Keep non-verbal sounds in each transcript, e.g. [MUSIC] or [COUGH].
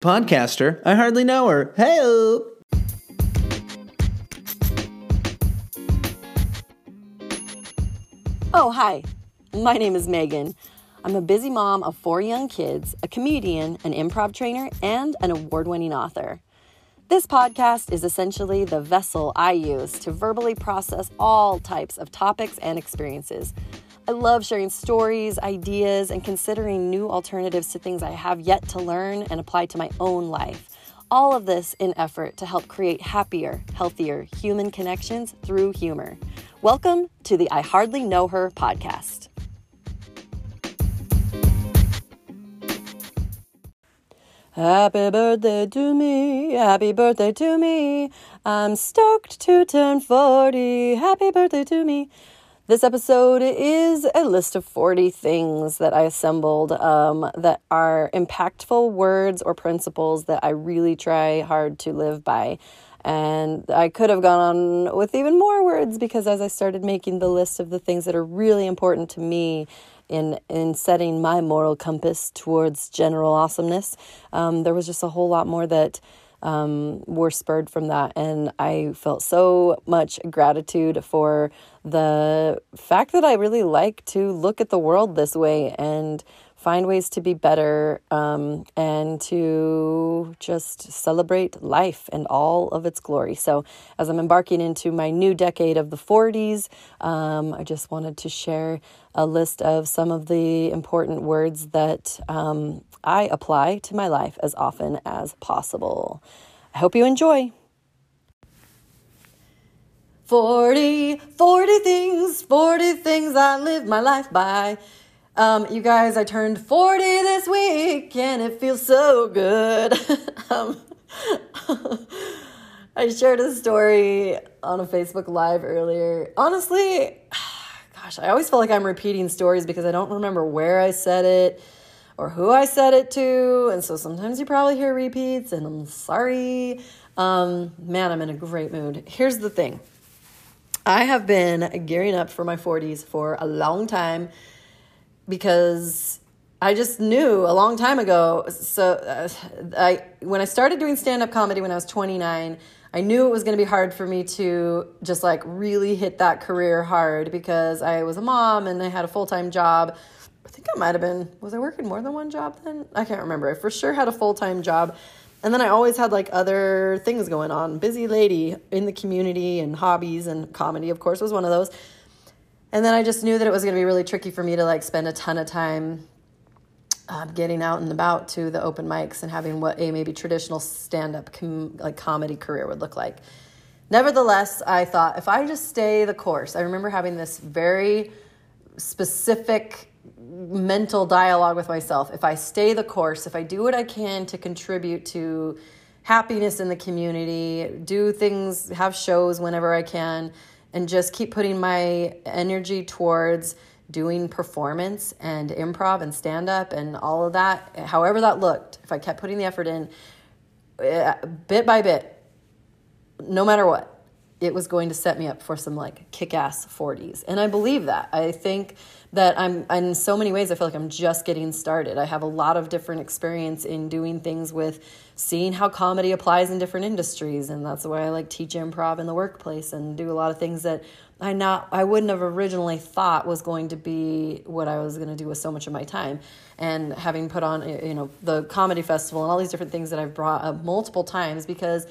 Podcaster, I hardly know her. Hey! Oh, hi. My name is Megan. I'm a busy mom of four young kids, a comedian, an improv trainer, and an award winning author. This podcast is essentially the vessel I use to verbally process all types of topics and experiences. I love sharing stories, ideas, and considering new alternatives to things I have yet to learn and apply to my own life. All of this in effort to help create happier, healthier human connections through humor. Welcome to the I Hardly Know Her podcast. Happy birthday to me, happy birthday to me. I'm stoked to turn 40. Happy birthday to me. This episode is a list of 40 things that I assembled um, that are impactful words or principles that I really try hard to live by. And I could have gone on with even more words because as I started making the list of the things that are really important to me in in setting my moral compass towards general awesomeness. Um, there was just a whole lot more that um, were spurred from that, and I felt so much gratitude for the fact that I really like to look at the world this way and find ways to be better um, and to just celebrate life and all of its glory. So, as I'm embarking into my new decade of the 40s, um, I just wanted to share a list of some of the important words that um, I apply to my life as often as possible. I hope you enjoy. 40, 40 things, 40 things I live my life by. Um, you guys, I turned 40 this week and it feels so good. [LAUGHS] um, [LAUGHS] I shared a story on a Facebook Live earlier. Honestly, [SIGHS] gosh, I always feel like I'm repeating stories because I don't remember where I said it or who I said it to. And so sometimes you probably hear repeats, and I'm sorry. Um, man, I'm in a great mood. Here's the thing I have been gearing up for my 40s for a long time because I just knew a long time ago. So uh, I when I started doing stand up comedy when I was 29, I knew it was going to be hard for me to just like really hit that career hard because I was a mom and I had a full-time job. I think I might have been was I working more than one job then? I can't remember. I for sure had a full-time job. And then I always had like other things going on. Busy lady in the community and hobbies and comedy of course was one of those. And then I just knew that it was going to be really tricky for me to like spend a ton of time um, getting out and about to the open mics and having what a maybe traditional stand up com- like comedy career would look like. Nevertheless, I thought if I just stay the course, I remember having this very specific mental dialogue with myself. If I stay the course, if I do what I can to contribute to happiness in the community, do things, have shows whenever I can, and just keep putting my energy towards doing performance and improv and stand up and all of that, however that looked, if I kept putting the effort in eh, bit by bit, no matter what, it was going to set me up for some like kick ass 40s. And I believe that. I think that I'm in so many ways I feel like I'm just getting started. I have a lot of different experience in doing things with seeing how comedy applies in different industries and that's why I like teach improv in the workplace and do a lot of things that I not I wouldn't have originally thought was going to be what I was going to do with so much of my time. And having put on you know the comedy festival and all these different things that I've brought up multiple times because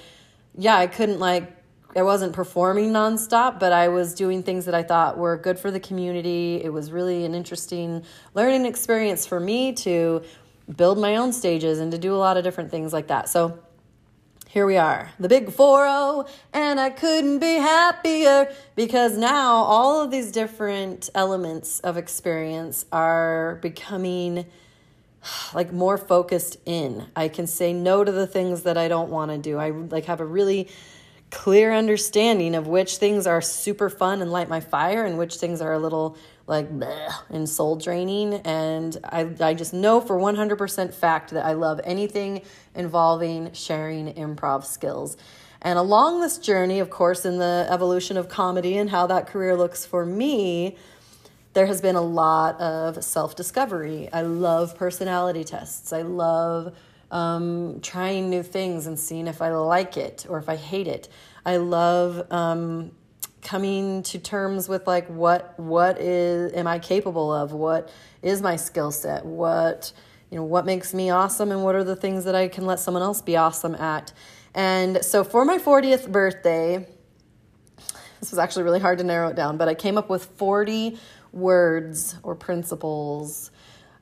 yeah, I couldn't like I wasn't performing nonstop, but I was doing things that I thought were good for the community. It was really an interesting learning experience for me to build my own stages and to do a lot of different things like that. So here we are, the big 4 and I couldn't be happier because now all of these different elements of experience are becoming like more focused in. I can say no to the things that I don't want to do. I like have a really clear understanding of which things are super fun and light my fire and which things are a little like bleh, and soul draining. And I, I just know for 100% fact that i love anything involving sharing improv skills. And along this journey of course in the evolution of comedy and how that career looks for me there has been a lot of self discovery i love personality tests. I love um, trying new things and seeing if I like it or if I hate it. I love um, coming to terms with like what what is am I capable of? What is my skill set? What you know what makes me awesome and what are the things that I can let someone else be awesome at? And so for my 40th birthday, this was actually really hard to narrow it down, but I came up with 40 words or principles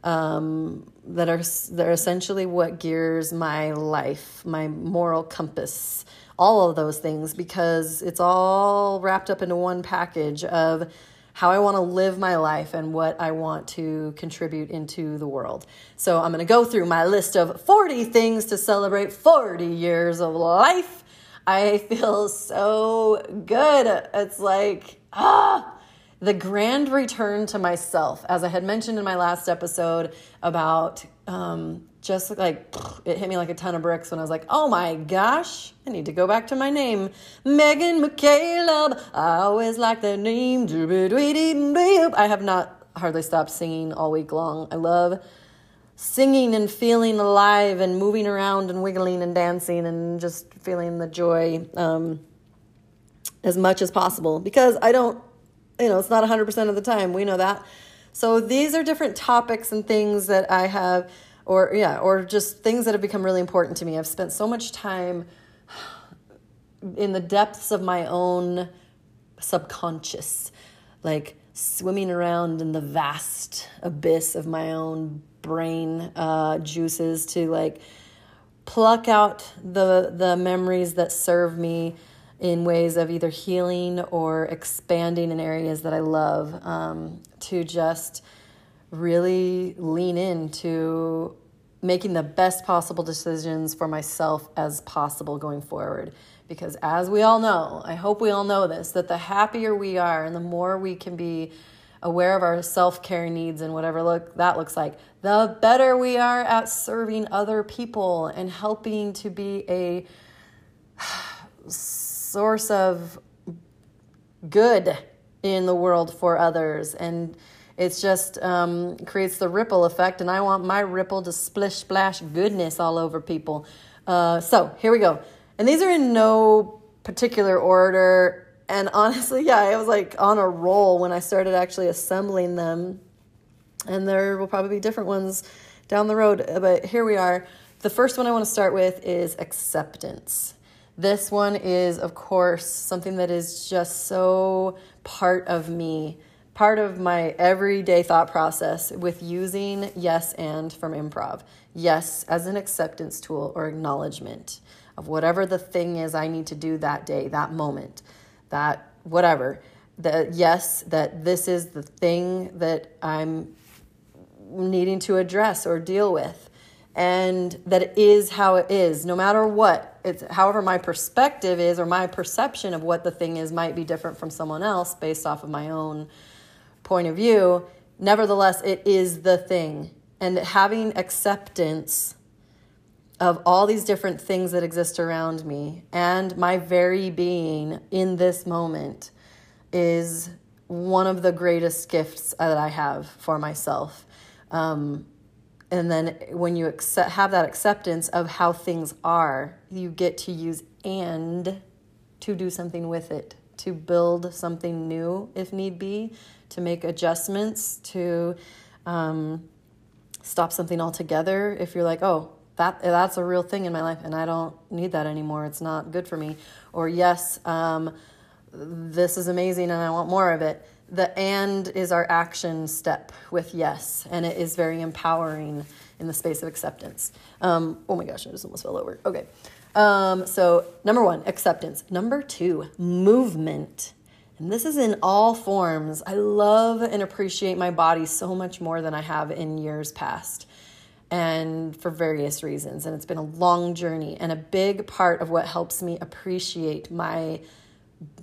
um, that are that are essentially what gears my life, my moral compass, all of those things, because it's all wrapped up into one package of how I want to live my life and what I want to contribute into the world. So I'm going to go through my list of 40 things to celebrate 40 years of life. I [LAUGHS] feel so good. It's like, ah, the grand return to myself, as I had mentioned in my last episode about um, just like it hit me like a ton of bricks when I was like, oh my gosh, I need to go back to my name. Megan McCaleb. I always like that name. I have not hardly stopped singing all week long. I love singing and feeling alive and moving around and wiggling and dancing and just feeling the joy um, as much as possible because I don't you know, it's not 100% of the time. We know that. So these are different topics and things that I have, or yeah, or just things that have become really important to me. I've spent so much time in the depths of my own subconscious, like swimming around in the vast abyss of my own brain uh, juices to like pluck out the the memories that serve me in ways of either healing or expanding in areas that I love um, to just really lean into making the best possible decisions for myself as possible going forward. Because as we all know, I hope we all know this, that the happier we are and the more we can be aware of our self-care needs and whatever look that looks like, the better we are at serving other people and helping to be a [SIGHS] source of good in the world for others. And it's just um, creates the ripple effect. And I want my ripple to splish splash goodness all over people. Uh, so here we go. And these are in no particular order. And honestly, [LAUGHS] yeah, I was like on a roll when I started actually assembling them. And there will probably be different ones down the road. But here we are. The first one I want to start with is acceptance. This one is, of course, something that is just so part of me, part of my everyday thought process with using yes and from improv. Yes as an acceptance tool or acknowledgement of whatever the thing is I need to do that day, that moment, that whatever. That yes, that this is the thing that I'm needing to address or deal with and that it is how it is no matter what. It's however my perspective is or my perception of what the thing is might be different from someone else based off of my own point of view. Nevertheless it is the thing. And having acceptance of all these different things that exist around me and my very being in this moment is one of the greatest gifts that I have for myself. Um, and then when you accept, have that acceptance of how things are, you get to use and to do something with it, to build something new if need be, to make adjustments, to um, stop something altogether if you're like, oh, that that's a real thing in my life and I don't need that anymore. It's not good for me. Or yes, um, this is amazing and I want more of it the and is our action step with yes, and it is very empowering in the space of acceptance. Um, oh my gosh, I just almost fell over. Okay. Um, so, number one, acceptance. Number two, movement. And this is in all forms. I love and appreciate my body so much more than I have in years past, and for various reasons. And it's been a long journey, and a big part of what helps me appreciate my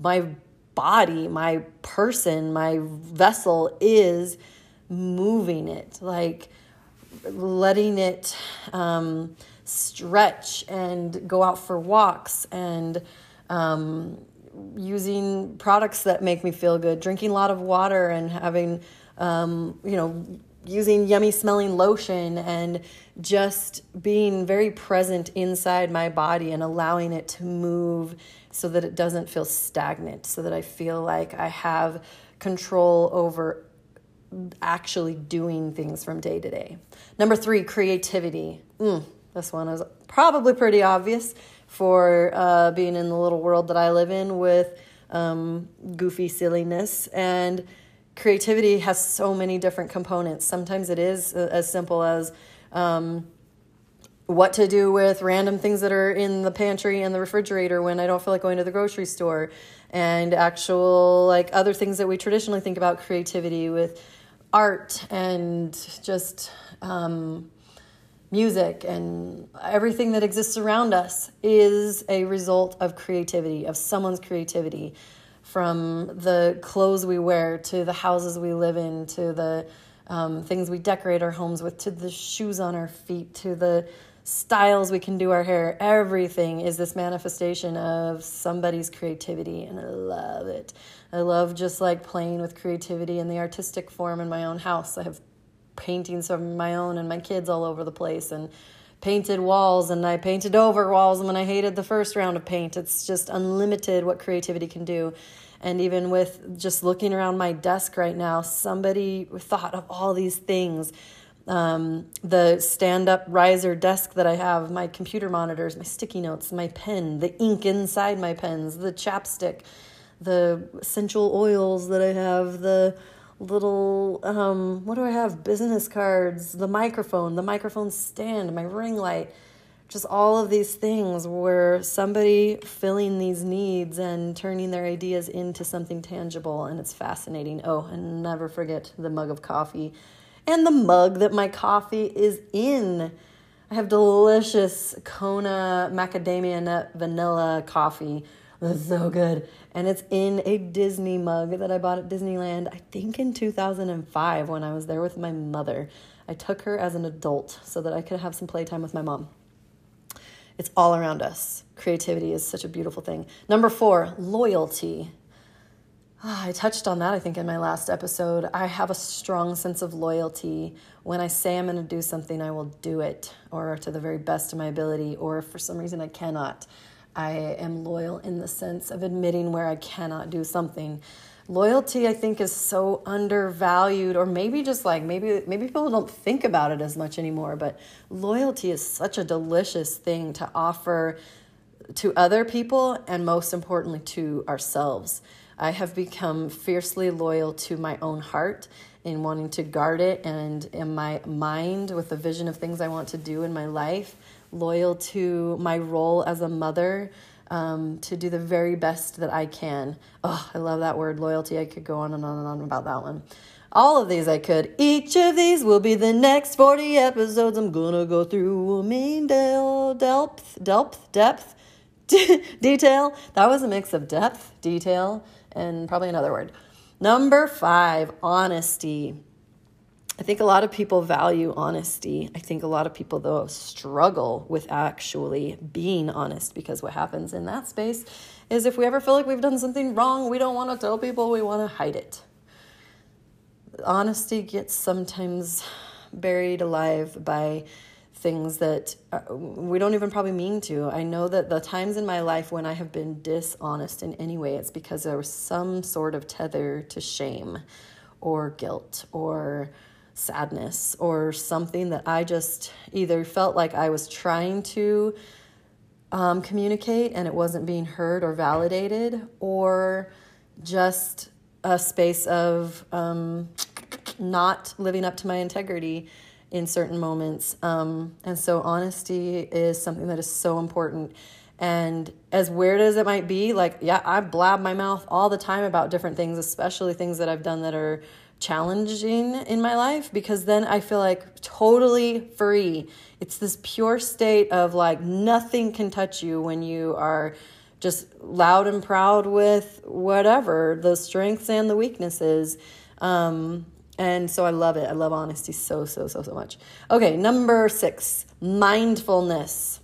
my body, my person, my vessel is moving it, like letting it um, stretch and go out for walks and um, using products that make me feel good, drinking a lot of water and having, um, you know, using yummy smelling lotion and just being very present inside my body and allowing it to move so that it doesn't feel stagnant, so that I feel like I have control over actually doing things from day to day. Number three, creativity. Mm, this one is probably pretty obvious for uh, being in the little world that I live in with um, goofy silliness. And creativity has so many different components. Sometimes it is as simple as um, what to do with random things that are in the pantry and the refrigerator when I don't feel like going to the grocery store, and actual like other things that we traditionally think about creativity with art and just um, music and everything that exists around us is a result of creativity, of someone's creativity. From the clothes we wear to the houses we live in to the um, things we decorate our homes with to the shoes on our feet to the styles we can do our hair. Everything is this manifestation of somebody's creativity and i love it. I love just like playing with creativity in the artistic form in my own house. I have paintings of my own and my kids all over the place and painted walls and i painted over walls and when i hated the first round of paint it's just unlimited what creativity can do. And even with just looking around my desk right now, somebody thought of all these things. Um, the stand up riser desk that I have, my computer monitors, my sticky notes, my pen, the ink inside my pens, the chapstick, the essential oils that I have, the little, um, what do I have? Business cards, the microphone, the microphone stand, my ring light. Just all of these things where somebody filling these needs and turning their ideas into something tangible and it's fascinating. Oh and never forget the mug of coffee and the mug that my coffee is in i have delicious kona macadamia nut vanilla coffee that's so good and it's in a disney mug that i bought at disneyland i think in 2005 when i was there with my mother i took her as an adult so that i could have some playtime with my mom it's all around us. Creativity is such a beautiful thing. Number four, loyalty. Oh, I touched on that, I think, in my last episode. I have a strong sense of loyalty. When I say I'm going to do something, I will do it, or to the very best of my ability, or for some reason I cannot. I am loyal in the sense of admitting where I cannot do something loyalty i think is so undervalued or maybe just like maybe maybe people don't think about it as much anymore but loyalty is such a delicious thing to offer to other people and most importantly to ourselves i have become fiercely loyal to my own heart in wanting to guard it and in my mind with the vision of things i want to do in my life loyal to my role as a mother um, to do the very best that I can. Oh, I love that word, loyalty. I could go on and on and on about that one. All of these I could. Each of these will be the next 40 episodes. I'm gonna go through a mean depth, depth, [LAUGHS] depth, detail. That was a mix of depth, detail, and probably another word. Number five, honesty. I think a lot of people value honesty. I think a lot of people, though, struggle with actually being honest because what happens in that space is if we ever feel like we've done something wrong, we don't want to tell people, we want to hide it. Honesty gets sometimes buried alive by things that uh, we don't even probably mean to. I know that the times in my life when I have been dishonest in any way, it's because there was some sort of tether to shame or guilt or sadness or something that I just either felt like I was trying to um, communicate and it wasn't being heard or validated, or just a space of um, not living up to my integrity in certain moments. Um, and so, honesty is something that is so important. And as weird as it might be, like, yeah, I blab my mouth all the time about different things, especially things that I've done that are challenging in my life because then I feel like totally free. It's this pure state of like nothing can touch you when you are just loud and proud with whatever the strengths and the weaknesses. Um, and so I love it. I love honesty so, so, so, so much. Okay, number six mindfulness.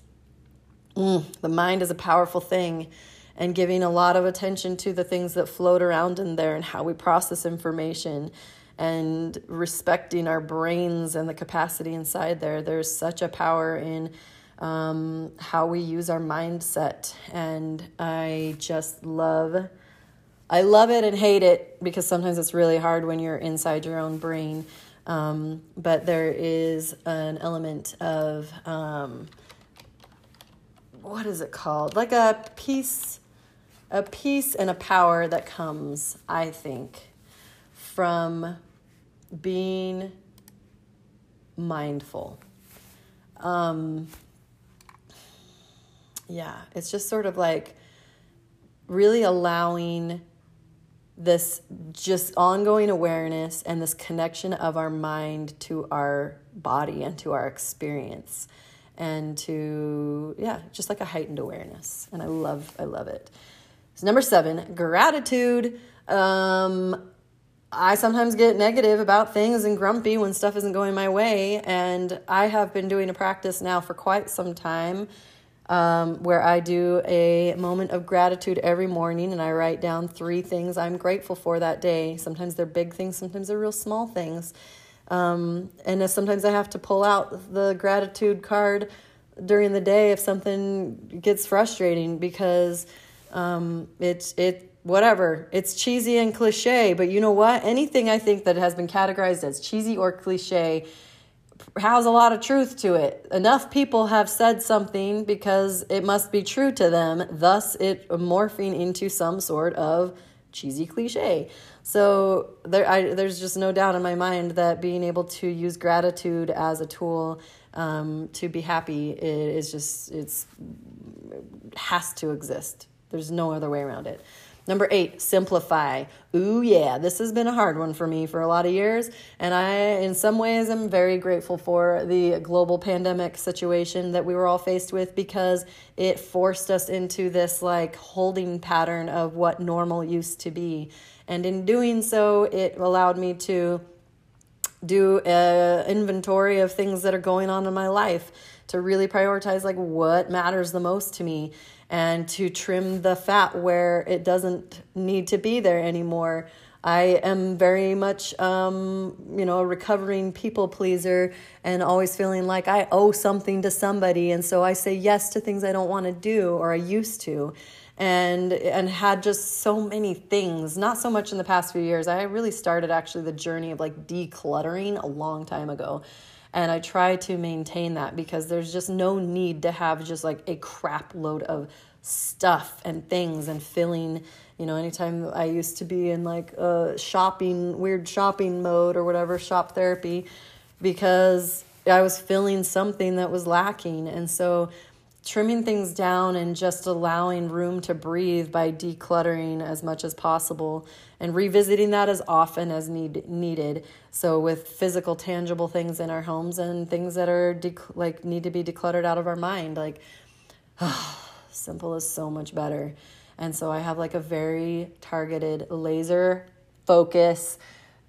Mm, the mind is a powerful thing and giving a lot of attention to the things that float around in there and how we process information and respecting our brains and the capacity inside there. There's such a power in um, how we use our mindset. And I just love, I love it and hate it because sometimes it's really hard when you're inside your own brain. Um, but there is an element of, um, what is it called? Like a peace, a peace and a power that comes, I think, from being mindful. Um, yeah, it's just sort of like really allowing this just ongoing awareness and this connection of our mind to our body and to our experience and to yeah just like a heightened awareness. And i love i love it. So number seven gratitude. Um I sometimes get negative about things and grumpy when stuff isn't going my way. And I have been doing a practice now for quite some time um, where I do a moment of gratitude every morning and I write down three things I'm grateful for that day. Sometimes they're big things, sometimes they're real small things. Um, and sometimes I have to pull out the gratitude card during the day if something gets frustrating because um, it's it whatever. It's cheesy and cliche, but you know what? Anything I think that has been categorized as cheesy or cliche has a lot of truth to it. Enough people have said something because it must be true to them, thus it morphing into some sort of cheesy cliche. So there, I, there's just no doubt in my mind that being able to use gratitude as a tool um, to be happy is just it's it has to exist. There's no other way around it. Number eight, simplify. Ooh, yeah, this has been a hard one for me for a lot of years. And I, in some ways, am very grateful for the global pandemic situation that we were all faced with because it forced us into this like holding pattern of what normal used to be. And in doing so, it allowed me to do an inventory of things that are going on in my life to really prioritize like what matters the most to me and to trim the fat where it doesn't need to be there anymore. I am very much, um, you know, a recovering people pleaser and always feeling like I owe something to somebody. And so I say yes to things I don't want to do or I used to. And, and had just so many things, not so much in the past few years. I really started actually the journey of like decluttering a long time ago. And I try to maintain that because there's just no need to have just like a crap load of stuff and things and filling. You know anytime i used to be in like a shopping weird shopping mode or whatever shop therapy because i was filling something that was lacking. And so trimming things down and just allowing room to breathe by decluttering as much as possible and revisiting that as often as need, needed so with physical tangible things in our homes and things that are like need to be decluttered out of our mind like [SIGHS] simple is so much better and so i have like a very targeted laser focus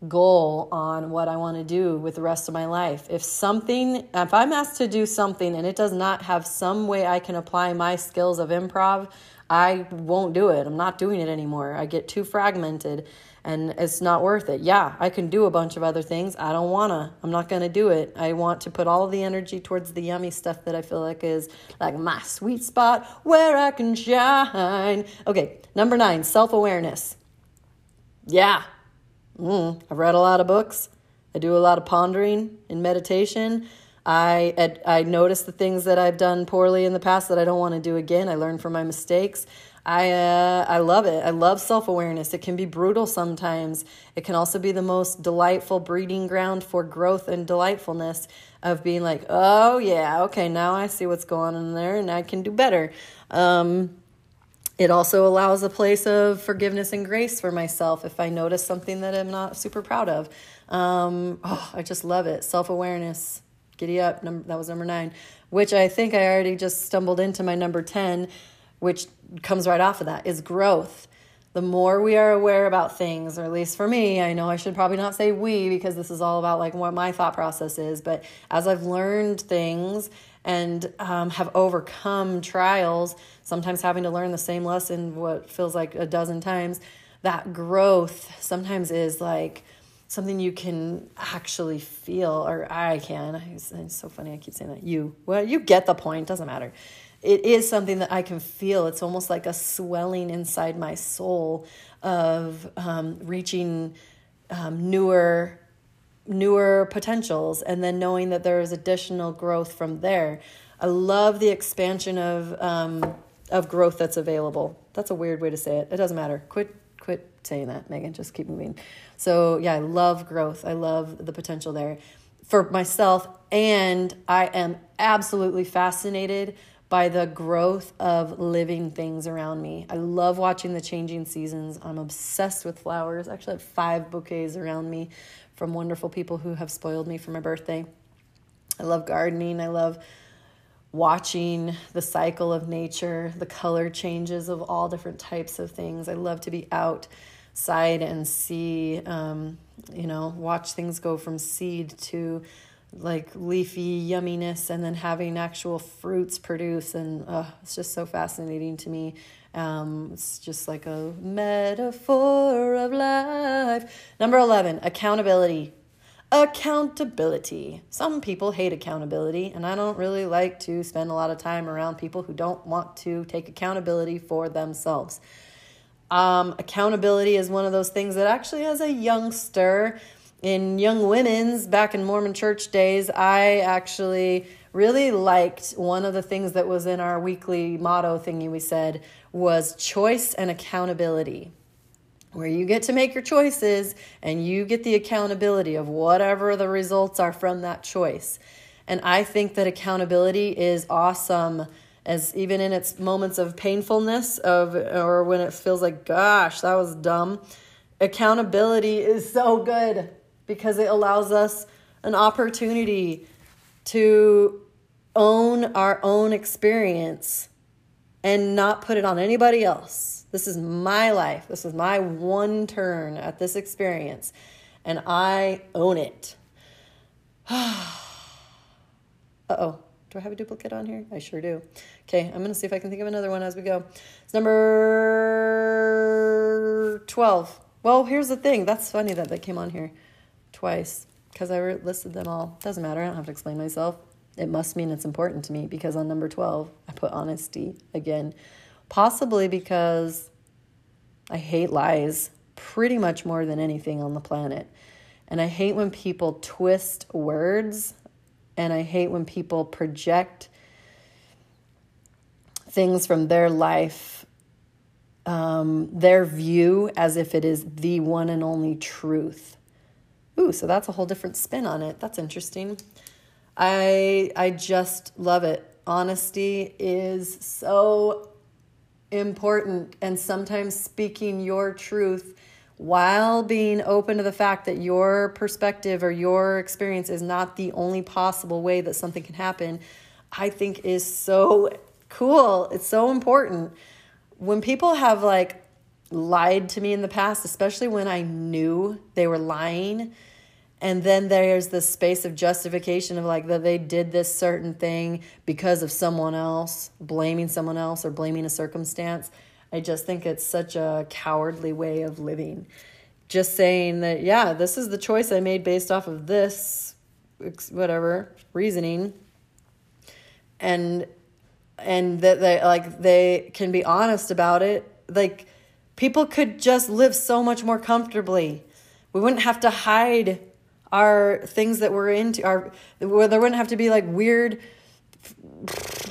goal on what I want to do with the rest of my life. If something, if I'm asked to do something and it does not have some way I can apply my skills of improv, I won't do it. I'm not doing it anymore. I get too fragmented and it's not worth it. Yeah, I can do a bunch of other things. I don't want to. I'm not going to do it. I want to put all the energy towards the yummy stuff that I feel like is like my sweet spot where I can shine. Okay, number nine, self awareness. Yeah, Mm, I've read a lot of books. I do a lot of pondering and meditation. I I notice the things that I've done poorly in the past that I don't want to do again. I learn from my mistakes. I uh, I love it. I love self awareness. It can be brutal sometimes. It can also be the most delightful breeding ground for growth and delightfulness of being like, oh yeah, okay, now I see what's going on there, and I can do better. Um, it also allows a place of forgiveness and grace for myself if I notice something that I'm not super proud of. Um, oh, I just love it. Self awareness. Giddy up. Number, that was number nine, which I think I already just stumbled into my number 10, which comes right off of that is growth. The more we are aware about things, or at least for me, I know I should probably not say we because this is all about like what my thought process is, but as I've learned things and um, have overcome trials, sometimes having to learn the same lesson what feels like a dozen times, that growth sometimes is like something you can actually feel, or I can. It's, it's so funny. I keep saying that. You, well, you get the point. Doesn't matter. It is something that I can feel. It's almost like a swelling inside my soul of um, reaching um, newer newer potentials and then knowing that there is additional growth from there i love the expansion of um, of growth that's available that's a weird way to say it it doesn't matter quit saying that megan just keep moving so yeah i love growth i love the potential there for myself and i am absolutely fascinated by the growth of living things around me. I love watching the changing seasons. I'm obsessed with flowers. I actually have five bouquets around me from wonderful people who have spoiled me for my birthday. I love gardening. I love watching the cycle of nature, the color changes of all different types of things. I love to be outside and see, um, you know, watch things go from seed to like leafy yumminess and then having actual fruits produce. And uh, it's just so fascinating to me. Um, it's just like a metaphor of life. Number 11 accountability. Accountability. Some people hate accountability and i don't really like to spend a lot of time around people who don't want to take accountability for themselves um, accountability is one of those things that actually as a youngster in Young Women's back in Mormon church days, I actually really liked one of the things that was in our weekly motto thingy we said was choice and accountability. Where you get to make your choices and you get the accountability of whatever the results are from that choice. And I think that accountability is awesome as even in its moments of painfulness of or when it feels like gosh, that was dumb. Accountability is so good because it allows us an opportunity to own our own experience and not put it on anybody else. This is my life. This is my one turn at this experience, and I own it. [SIGHS] uh oh. Do I have a duplicate on here? I sure do. Okay, I'm going to see if I can think of another one as we go. It's number 12. Well, here's the thing. That's funny that they came on here twice because I listed them all. Doesn't matter. I don't have to explain myself. It must mean it's important to me because on number 12, I put honesty again. Possibly because I hate lies pretty much more than anything on the planet. And I hate when people twist words and I hate when people project things from their life, um, their view, as if it is the one and only truth. Ooh, so that's a whole different spin on it. That's interesting. I I just love it. Honesty is so important and sometimes speaking your truth while being open to the fact that your perspective or your experience is not the only possible way that something can happen, I think is so cool. It's so important. When people have like lied to me in the past, especially when I knew they were lying, and then there's the space of justification of like that they did this certain thing because of someone else blaming someone else or blaming a circumstance i just think it's such a cowardly way of living. Just saying that yeah this is the choice i made based off of this whatever reasoning. And and that they like they can be honest about it. Like people could just live so much more comfortably. We wouldn't have to hide our things that we're into our there wouldn't have to be like weird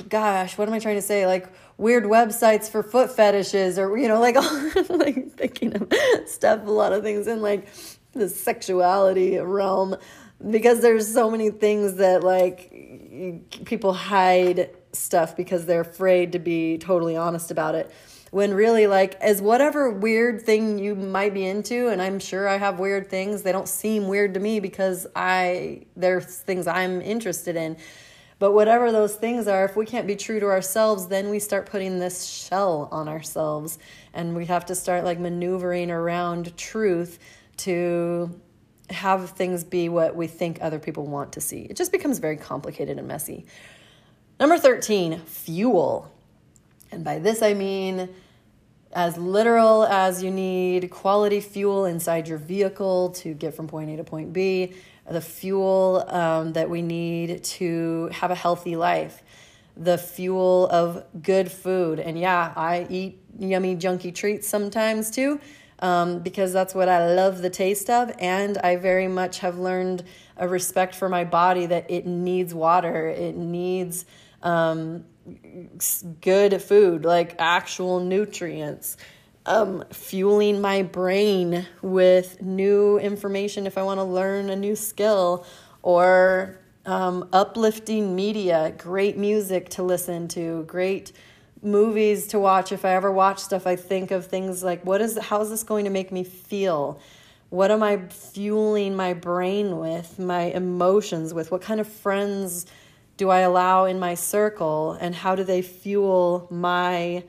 gosh what am i trying to say? Like weird websites for foot fetishes or you know like [LAUGHS] like thinking of stuff a lot of things in like the sexuality realm. Because there's so many things that like people hide stuff because they're afraid to be totally honest about it. When really like as whatever weird thing you might be into and i'm sure i have weird things they don't seem weird to me because i there's things i'm interested in but whatever those things are if we can't be true to ourselves then we start putting this shell on ourselves. And we have to start like maneuvering around truth to have things be what we think other people want to see. It just becomes very complicated and messy. Number 13 fuel. And by this I mean as literal as you need quality fuel inside your vehicle to get from point A to point B, the fuel um, that we need to have a healthy life, the fuel of good food. And yeah, I eat yummy, junky treats sometimes too. Um, because that's what I love the taste of. And I very much have learned a respect for my body that it needs water, it needs um, good food, like actual nutrients. Um, fueling my brain with new information if I want to learn a new skill, or um, uplifting media, great music to listen to, great movies to watch. If I ever watch stuff, I think of things like, what is, how is this going to make me feel? What am I fueling my brain with, my emotions with? What kind of friends do I allow in my circle? And how do they fuel my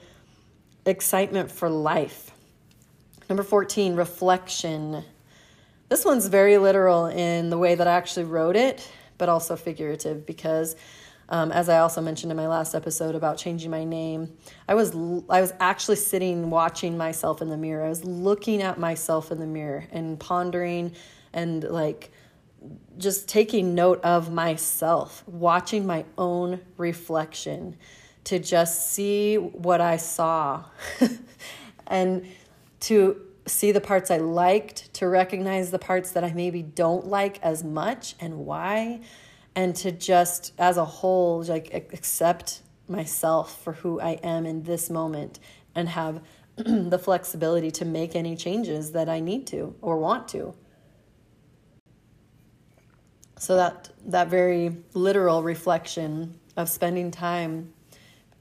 excitement for life? Number 14, reflection. This one's very literal in the way that I actually wrote it, but also figurative because um, as I also mentioned in my last episode about changing my name, I was I was actually sitting watching myself in the mirror. I was looking at myself in the mirror and pondering and like just taking note of myself, watching my own reflection to just see what I saw [LAUGHS] and to see the parts I liked, to recognize the parts that I maybe don't like as much and why and to just as a whole like accept myself for who I am in this moment and have [CLEARS THROAT] the flexibility to make any changes that I need to or want to. So that that very literal reflection of spending time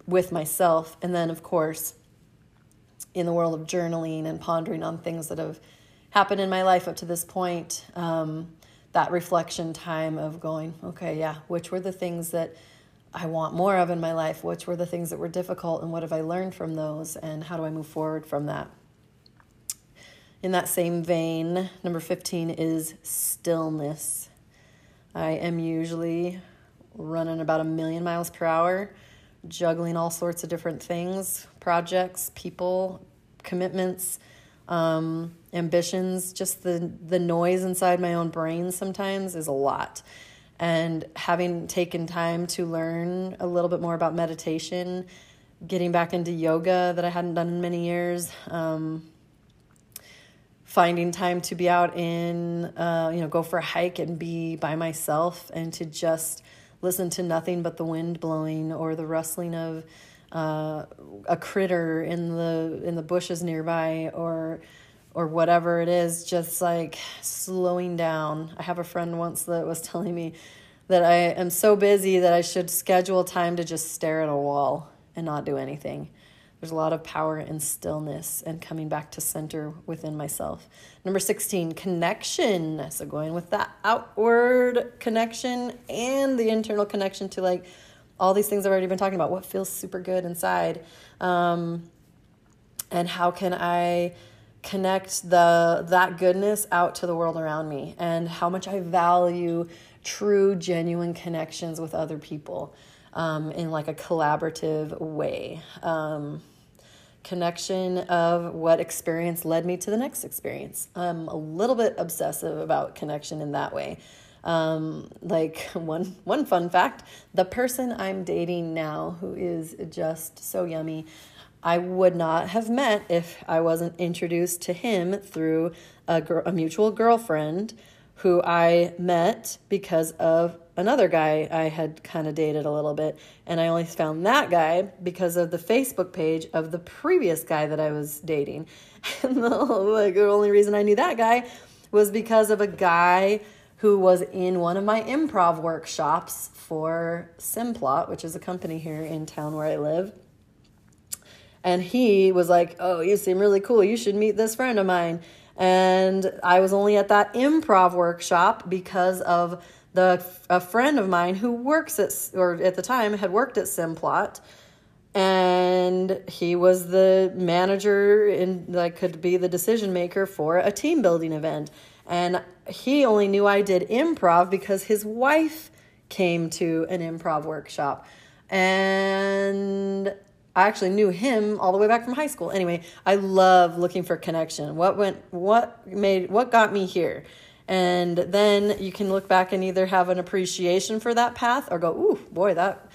with myself and then of course in the world of journaling and pondering on things that have happened in my life up to this point um, that reflection time of going, okay, yeah, which were the things that I want more of in my life? Which were the things that were difficult, and what have I learned from those, and how do I move forward from that? In that same vein, number 15 is stillness. I am usually running about a million miles per hour, juggling all sorts of different things projects, people, commitments um, ambitions, just the the noise inside my own brain sometimes is a lot. And having taken time to learn a little bit more about meditation, getting back into yoga that I hadn't done in many years, um, finding time to be out in, uh, you know, go for a hike and be by myself and to just listen to nothing but the wind blowing or the rustling of uh, a critter in the in the bushes nearby or or whatever it is just like slowing down. I have a friend once that was [LAUGHS] telling me that i am so busy that i should schedule time to just stare at a wall and not do anything there's a lot of power in stillness and coming back to center within myself number 16 connection so going with that outward connection and the internal connection to like all these things I've already been talking about. What feels super good inside? Um, and how can I connect the that goodness out to the world around me? And how much I value true, genuine connections with other people um, in like a collaborative way. Um, connection of what experience led me to the next experience. I'm a little bit obsessive about connection in that way. Um, like [LAUGHS] one one fun fact: the person I'm dating now, who is just so yummy, I would not have met if I wasn't introduced to him through a, gr- a mutual girlfriend who I met because of another guy I had kind of dated a little bit. And I only found that guy because of the Facebook page of the previous guy that I was dating. [LAUGHS] And the, like, the only reason I knew that guy was because of a guy who was in one of my improv workshops for Simplot, which is a company here in town where I live. And he was like, Oh, you seem really cool. You should meet this friend of mine. And I was only at that improv workshop because of the a friend of mine who works at or at the time had worked at Simplot and he was the manager and like could be the decision maker for a team building event and he only knew I did improv because his wife came to an improv workshop. And I actually knew him all the way back from high school. Anyway, I love looking for connection. What went what made what got me here? And then you can look back and either have an appreciation for that path or go, "Ooh, boy, that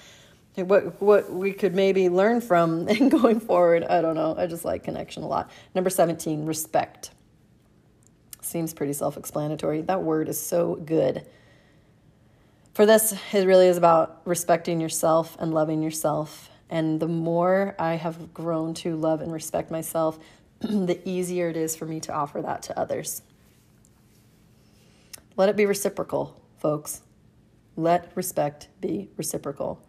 what what we could maybe learn from [LAUGHS] and going forward." I don't know. I just like connection a lot. Number 17, respect. Seems pretty self-explanatory. That word is so good. For this, it really is about respecting yourself and loving yourself and the more I have grown to love and respect myself, [CLEARS THROAT] the easier it is for me to offer that to others. Let it be reciprocal, folks. Let respect be reciprocal.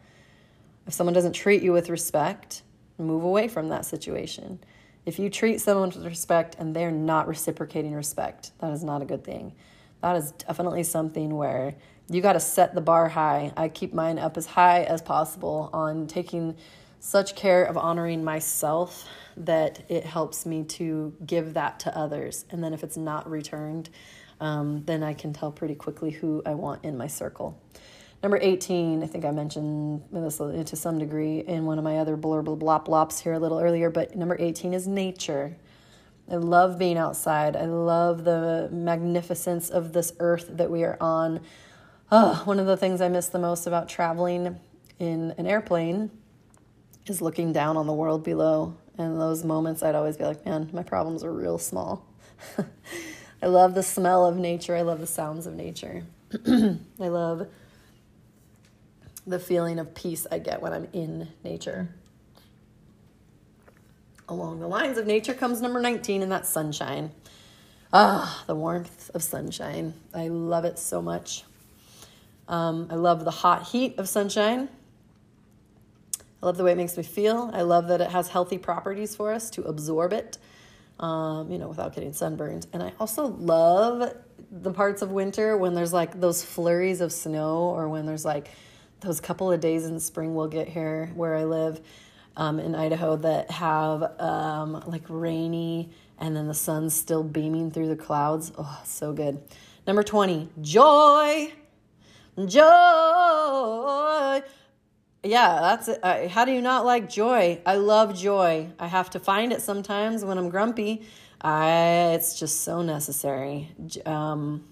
If someone doesn't treat you with respect, move away from that situation. If you treat someone with respect and they're not reciprocating respect, that is not a good thing. That is definitely something where you got to set the bar high. I keep mine up as high as possible on taking such care of honoring myself that it helps me to give that to others. And then if it's not returned, um, then I can tell pretty quickly who I want in my circle. Number 18, I think I mentioned this to some degree in one of my other blurb blop blops here a little earlier, but number 18 is nature. I love being outside. I love the magnificence of this earth that we are on. Oh, one of the things I miss the most about traveling in an airplane is looking down on the world below. And those moments, I'd always be like, man, my problems are real small. [LAUGHS] I love the smell of nature. I love the sounds of nature. [CLEARS THROAT] I love the feeling of peace I get when I'm in nature. Along the lines of nature comes number 19, and that's sunshine. Ah, the warmth of sunshine. I love it so much. Um, I love the hot heat of sunshine. I love the way it makes me feel. I love that it has healthy properties for us to absorb it, um, you know, without getting sunburned. And I also love the parts of winter when there's like those flurries of snow or when there's like those couple of days in spring we'll get here where I live um, in Idaho that have um, like rainy and then the sun's still beaming through the clouds. Oh, so good. Number 20, joy joy. Yeah, that's. Uh, how do you not like joy? I love joy. I have to find it sometimes when I'm grumpy. I, it's just so necessary. Um,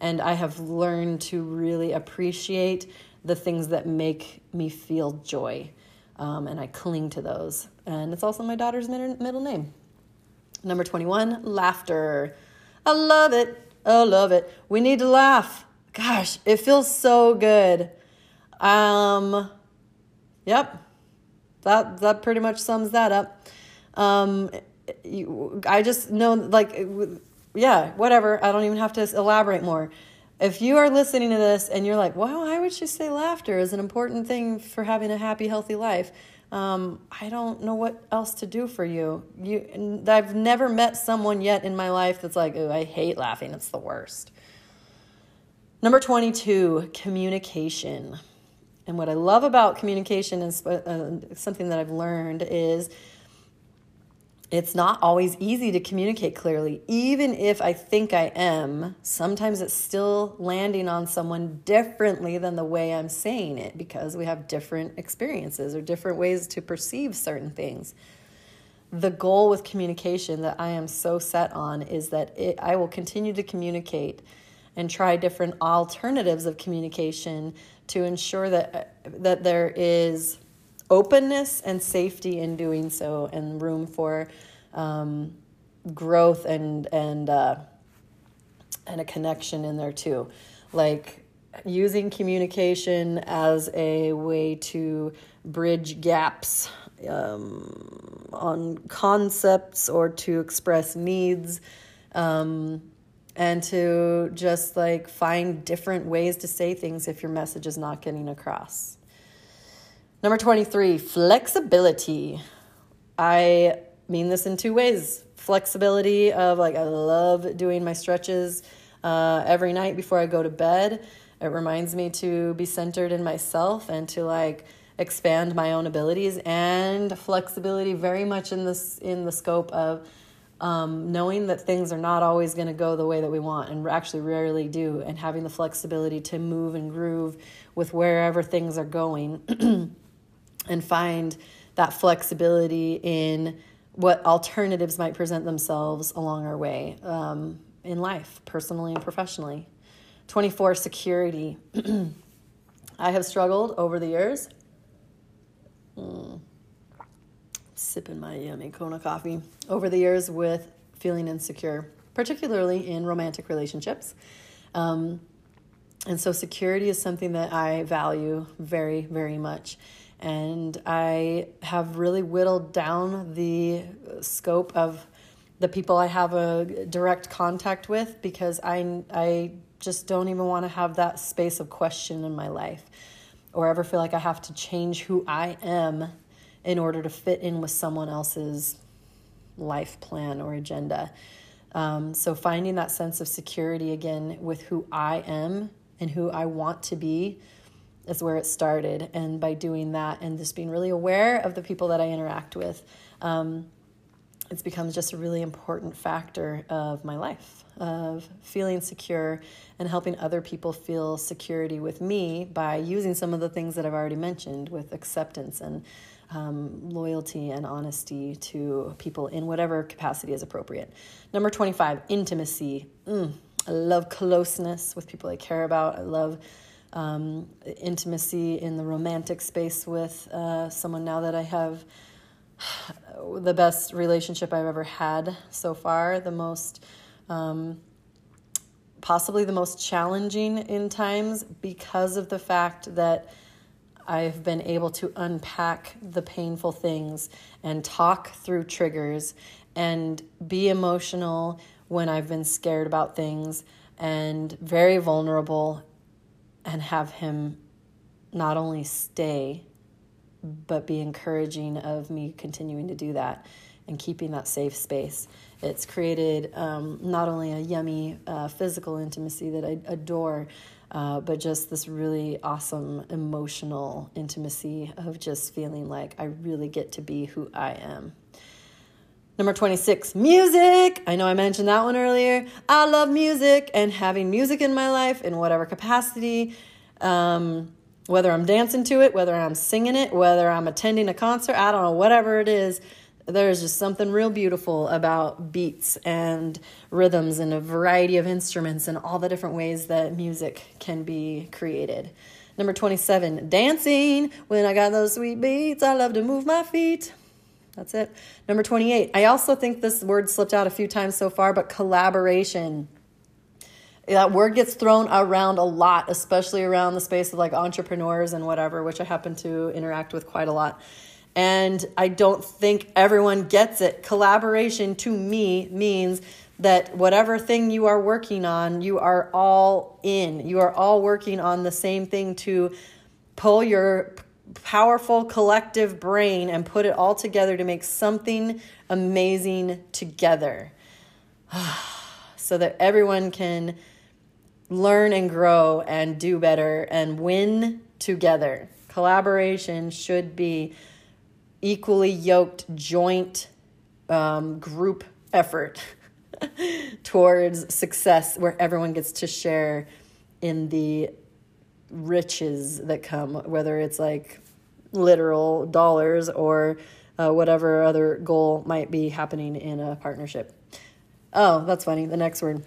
and I have learned to really appreciate the things that make me feel joy. Um, and I cling to those. And it's also my daughter's middle name. Number 21, laughter. I love it. I love it. We need to laugh gosh, it feels so good. Um, yep, that that pretty much sums that up. Um, you, I just know, like, yeah, whatever. I don't even have to elaborate more. If you are listening to this and you're like, well, why would you say laughter is an important thing for having a happy, healthy life? Um, I don't know what else to do for you. You, I've never met someone yet in my life that's like, oh, I hate laughing. It's the worst. Number 22, communication. And what I love about communication is uh, something that I've learned is it's not always easy to communicate clearly. Even if I think I am, sometimes it's still landing on someone differently than the way I'm saying it because we have different experiences or different ways to perceive certain things. The goal with communication that I am so set on is that it, I will continue to communicate and try different alternatives of communication to ensure that that there is openness and safety in doing so and room for um, growth and and uh, and a connection in there too. Like using communication as a way to bridge gaps um, on concepts or to express needs um, and to just like find different ways to say things if your message is not getting across. Number 23, flexibility. I mean this in two ways. Flexibility of like, I love doing my stretches uh, every night before I go to bed. It reminds me to be centered in myself and to like expand my own abilities and flexibility very much in this in the scope of um, knowing that things are not always going to go the way that we want and actually rarely do, and having the flexibility to move and groove with wherever things are going [CLEARS THROAT] and find that flexibility in what alternatives might present themselves along our way um, in life, personally and professionally. 24, security. [CLEARS THROAT] I have struggled over the years. Mm. Sipping my yummy Kona coffee. Over the years with feeling insecure, particularly in romantic relationships. Um, and so, security is something that I value very, very much. And I have really whittled down the scope of the people I have a direct contact with because I, I just don't even want to have that space of question in my life or ever feel like I have to change who I am in order to fit in with someone else's life plan or agenda. Um, so, finding that sense of security again with who I am and who I want to be is where it started. And by doing that and just being really aware of the people that I interact with, um, it's become just a really important factor of my life of feeling secure and helping other people feel security with me by using some of the things that I've already mentioned with acceptance and um, loyalty and honesty to people in whatever capacity is appropriate. Number 25, intimacy. Mm, I love closeness with people I care about. I love um, intimacy in the romantic space with uh, someone now that I have [SIGHS] the best relationship I've ever had so far, the most, um, possibly the most challenging in times because of the fact that I've been able to unpack the painful things and talk through triggers and be emotional when I've been scared about things and very vulnerable and have him not only stay but be encouraging of me continuing to do that and keeping that safe space. It's created um, not only a yummy uh, physical intimacy that I adore, uh, but just this really awesome emotional intimacy of just feeling like I really get to be who I am. Number 26, music. I know I mentioned that one earlier. I love music and having music in my life in whatever capacity. Um, whether I'm dancing to it, whether I'm singing it, whether I'm attending a concert, I don't know, whatever it is, there's just something real beautiful about beats and rhythms and a variety of instruments and all the different ways that music can be created. Number 27, dancing. When I got those sweet beats, I love to move my feet. That's it. Number 28. I also think this word slipped out a few times so far, but collaboration. That word gets thrown around a lot, especially around the space of like entrepreneurs and whatever, which I happen to interact with quite a lot. And I don't think everyone gets it. Collaboration to me means that whatever thing you are working on, you are all in. You are all working on the same thing to pull your powerful collective brain and put it all together to make something amazing together [SIGHS] so that everyone can learn and grow and do better and win together. Collaboration should be equally yoked, joint um, group effort [LAUGHS] towards success where everyone gets to share in the riches that come, whether it's like literal dollars or uh, whatever other goal might be happening in a partnership. Oh, that's funny. The next word.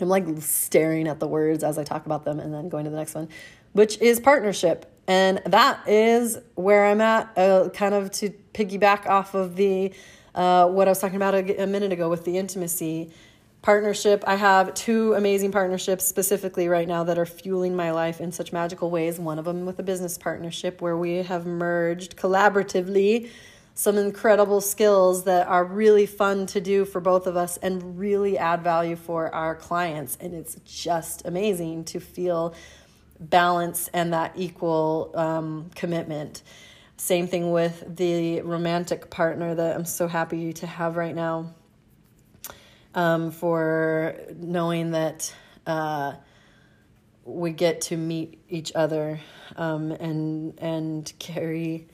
I'm like staring at the words as I talk about them and then going to the next one, which is partnership. And that is where I'm at, uh, kind of to piggyback off of the uh, what I was talking about a, a minute ago with the intimacy partnership. I have two amazing partnerships specifically right now that are fueling my life in such magical ways. One of them with a business partnership where we have merged collaboratively some incredible skills that are really fun to do for both of us and really add value for our clients. And it's just amazing to feel balance and that equal um, commitment. Same thing with the romantic partner that I'm so happy to have right now um, for knowing that uh, we get to meet each other um, and and carry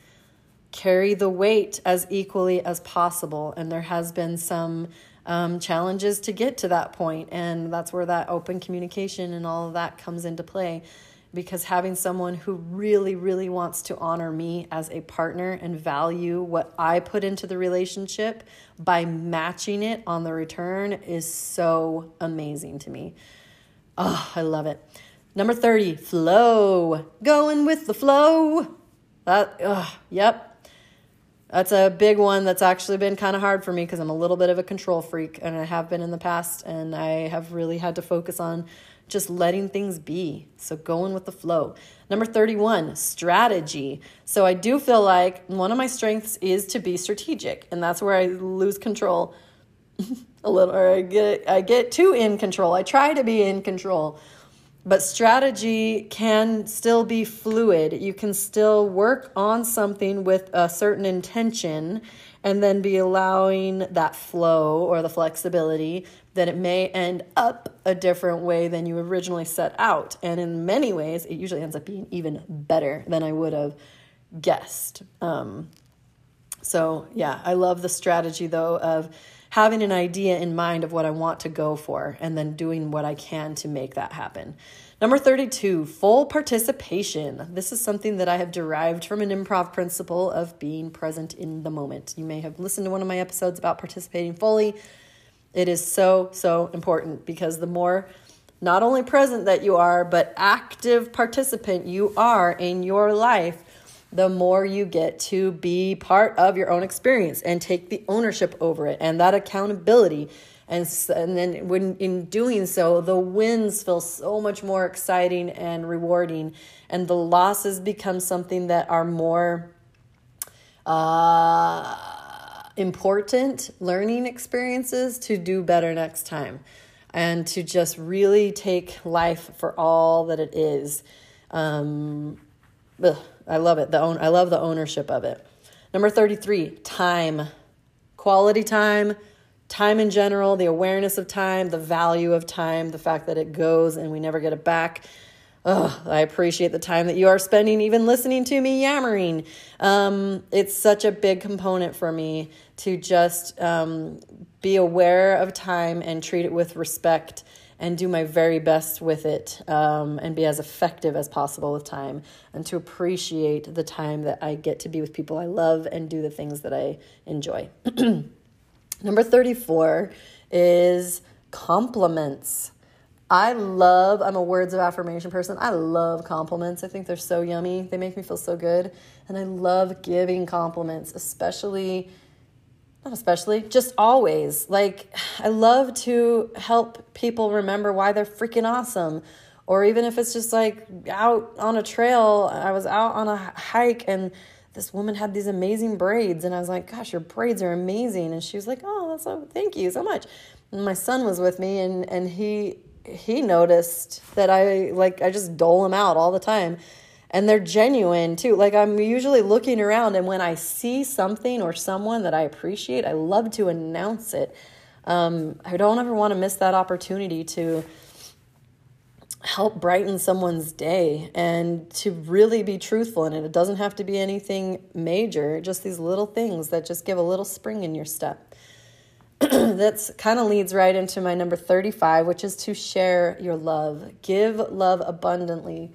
carry the weight as equally as possible. And there has been some um, challenges to get to that point, and that's where that open communication and all of that comes into play. Because having someone who really, really wants to honor me as a partner and value what I put into the relationship by matching it on the return is so amazing to me. Oh, I love it. Number 30, flow. Going with the flow. That, yep. That's a big one that's actually been kind of hard for me because I'm a little bit of a control freak and I have been in the past and I have really had to focus on just letting things be. So going with the flow. Number 31, strategy. So I do feel like one of my strengths is to be strategic, and that's where I lose control [LAUGHS] a little or I get I get too in control. I try to be in control. But strategy can still be fluid. You can still work on something with a certain intention and then be allowing that flow or the flexibility that it may end up a different way than you originally set out. And in many ways, it usually ends up being even better than I would have guessed. Um, so, yeah, I love the strategy though of having an idea in mind of what I want to go for and then doing what I can to make that happen. Number 32, full participation. This is something that I have derived from an improv principle of being present in the moment. You may have listened to one of my episodes about participating fully. It is so, so important because the more not only present that you are, but active participant you are in your life, the more you get to be part of your own experience and take the ownership over it and that accountability. And, and then when in doing so, the wins feel so much more exciting and rewarding, and the losses become something that are more uh, important learning experiences to do better next time and to just really take life for all that it is. Um, ugh, I love it. The own, I love the ownership of it. Number 33, time. Quality time, time in general, the awareness of time, the value of time, the fact that it goes and we never get it back. Oh, I appreciate the time that you are spending even listening to me yammering. Um, it's such a big component for me to just um, be aware of time and treat it with respect and do my very best with it um, and be as effective as possible with time and to appreciate the time that I get to be with people I love and do the things that I enjoy. [CLEARS THROAT] Number 34 is compliments. I love, I'm a words of affirmation person. I love compliments. I think they're so yummy. They make me feel so good. And I love giving compliments, especially, not especially, just always. Like, I love to help people remember why they're freaking awesome. Or even if it's just like out on a trail, I was out on a hike and this woman had these amazing braids. And I was like, gosh, your braids are amazing. And she was like, oh, that's so, thank you so much. And my son was with me and, and he he noticed that I like I just dole them out all the time. And they're genuine too. Like I'm usually looking around and when I see something or someone that I appreciate, I love to announce it. Um, I don't ever want to miss that opportunity to help brighten someone's day and to really be truthful in it. It doesn't have to be anything major, just these little things that just give a little spring in your step. [CLEARS THROAT] that's kind of leads right into my number 35, which is to share your love. Give love abundantly.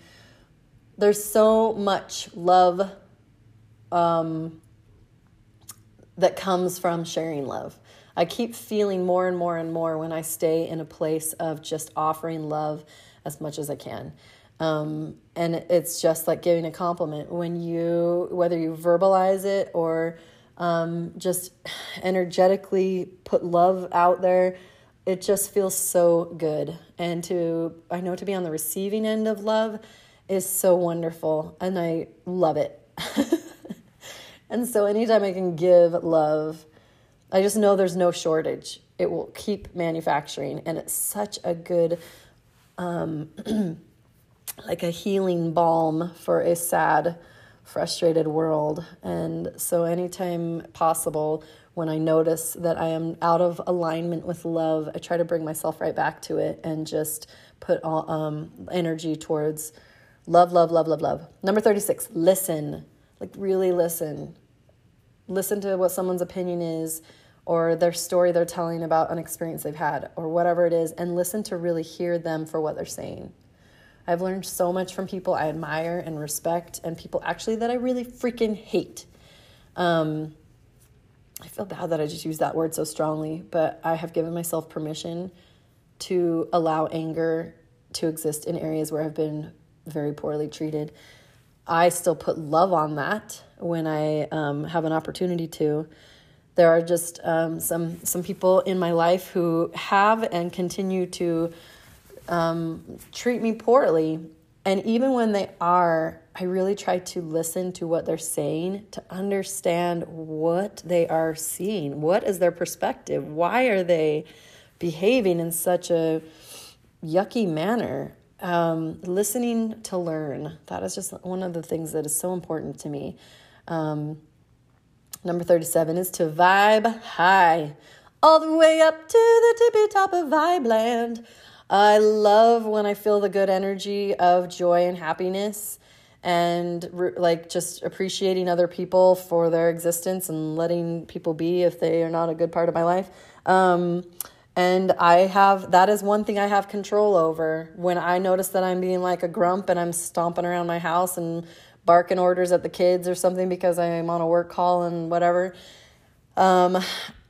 There's so much love um, that comes from sharing love. I keep feeling more and more and more when I stay in a place of just offering love as much as I can. Um, and it's just like giving a compliment when you, whether you verbalize it or um, just energetically put love out there it just feels so good and to i know to be on the receiving end of love is so wonderful and i love it [LAUGHS] and so anytime i can give love i just know there's no shortage it will keep manufacturing and it's such a good um, [CLEARS THROAT] like a healing balm for a sad frustrated world. And so, anytime possible, when I notice that I am out of alignment with love, I try to bring myself right back to it and just put all um, energy towards love, love, love, love, love. Number 36, listen. Like, really listen. Listen to what someone's opinion is or their story they're telling about an experience they've had or whatever it is, and listen to really hear them for what they're saying I've learned so much from people I admire and respect, and people actually that I really freaking hate. Um, I feel bad that I just used that word so strongly, but I have given myself permission to allow anger to exist in areas where I've been very poorly treated. I still put love on that when I um, have an opportunity to. There are just um, some some people in my life who have and continue to um, treat me poorly, and even when they are, I really try to listen to what they're saying to understand what they are seeing. What is their perspective? Why are they behaving in such a yucky manner? Um, listening to learn. That is just one of the things that is so important to me. Um, number 37 is to vibe high, all the way up to the tippy top of vibe land. I love when I feel the good energy of joy and happiness and re- like just appreciating other people for their existence and letting people be if they are not a good part of my life. Um, and I have that is one thing I have control over. When I notice that I'm being like a grump and I'm stomping around my house and barking orders at the kids or something because I'm on a work call and whatever, um,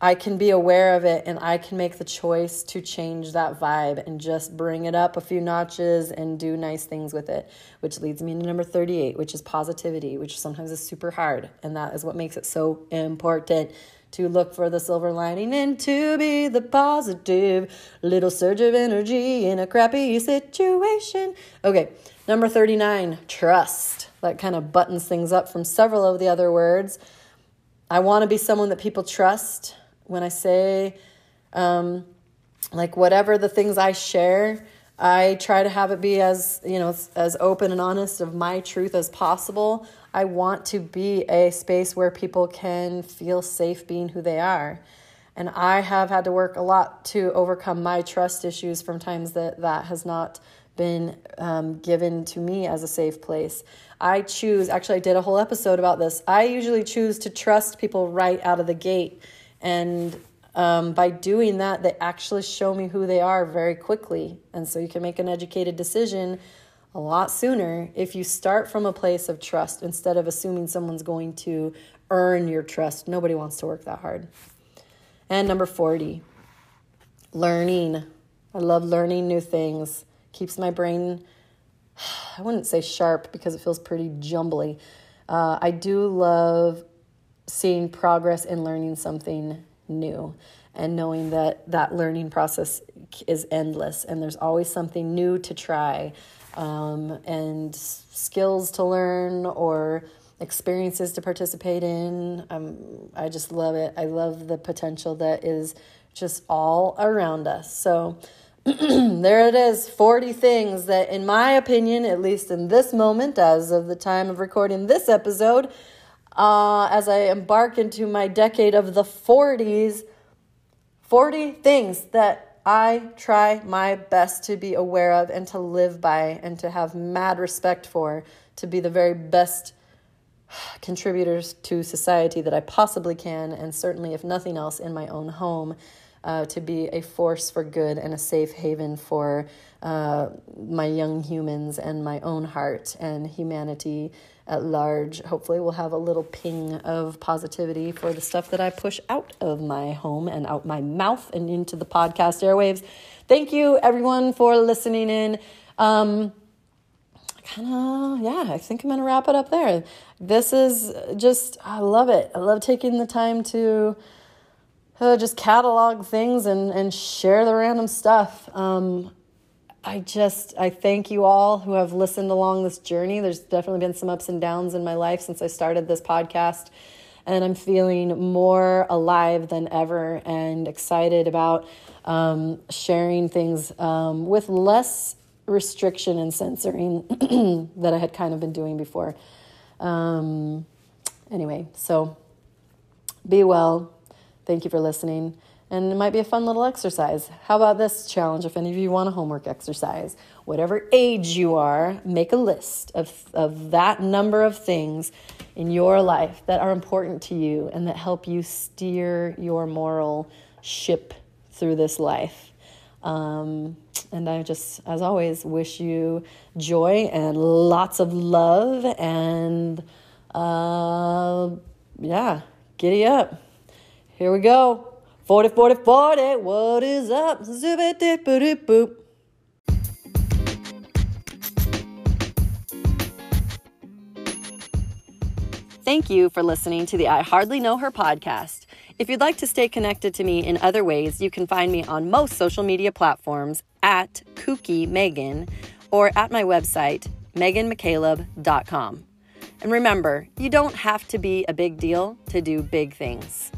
I can be aware of it and I can make the choice to change that vibe and just bring it up a few notches and do nice things with it, which leads me to number 38, which is positivity, which sometimes is super hard. And that is what makes it so important to look for the silver lining and to be the positive little surge of energy in a crappy situation. Okay, number 39, trust. That kind of buttons things up from several of the other words. I want to be someone that people trust when I say, um, like, whatever the things I share, I try to have it be as, you know, as, as open and honest of my truth as possible. I want to be a space where people can feel safe being who they are. And I have had to work a lot to overcome my trust issues from times that that has not been um, given to me as a safe place. I choose, actually, I did a whole episode about this. I usually choose to trust people right out of the gate and um, by doing that, they actually show me who they are very quickly. And so you can make an educated decision a lot sooner if you start from a place of trust instead of assuming someone's going to earn your trust. Nobody wants to work that hard. And number 40, learning. I love learning new things. Keeps my brain, [SIGHS] I wouldn't say sharp because it feels pretty jumbly. Uh, I do love seeing progress in learning something new and knowing that that learning process is endless and there's always something new to try um, and skills to learn or experiences to participate in. Um, I just love it. I love the potential that is just all around us. So, [CLEARS THROAT] there it is 40 things that, in my opinion, at least in this moment, as of the time of recording this episode, uh, as I embark into my decade of the 40s, 40 things that I try my best to be aware of and to live by and to have mad respect for, to be the very best [SIGHS] contributors to society that I possibly can, and certainly, if nothing else, in my own home, uh, to be a force for good and a safe haven for uh, my young humans and my own heart and humanity at large. Hopefully, we'll have a little ping of positivity for the stuff that I push out of my home and out my mouth and into the podcast airwaves. Thank you, everyone, for listening in. Um, kind of, yeah, I think I'm going to wrap it up there. This is just, I love it. I love taking the time to uh, just catalog things and, and share the random stuff. Um, I just I thank you all who have listened along this journey. There's definitely been some ups and downs in my life since I started this podcast, and I'm feeling more alive than ever and excited about um, sharing things um, with less restriction and censoring [CLEARS THROAT] that I had kind of been doing before. Um, anyway, so be well. Thank you for listening and it might be a fun little exercise. How about this challenge if any of you want a homework exercise? Whatever age you are, make a list of, of that number of things in your life that are important to you and that help you steer your moral ship through this life. Um, And I just, as always, wish you joy and lots of love and, uh, yeah, giddy up. Here we go. 40, 40, 40. What is up? Dip, boop. Thank you for listening to the I Hardly Know Her podcast. If you'd like to stay connected to me in other ways, you can find me on most social media platforms at Kooky Megan or at my website, meganmccaleb.com. And remember, you don't have to be a big deal to do big things.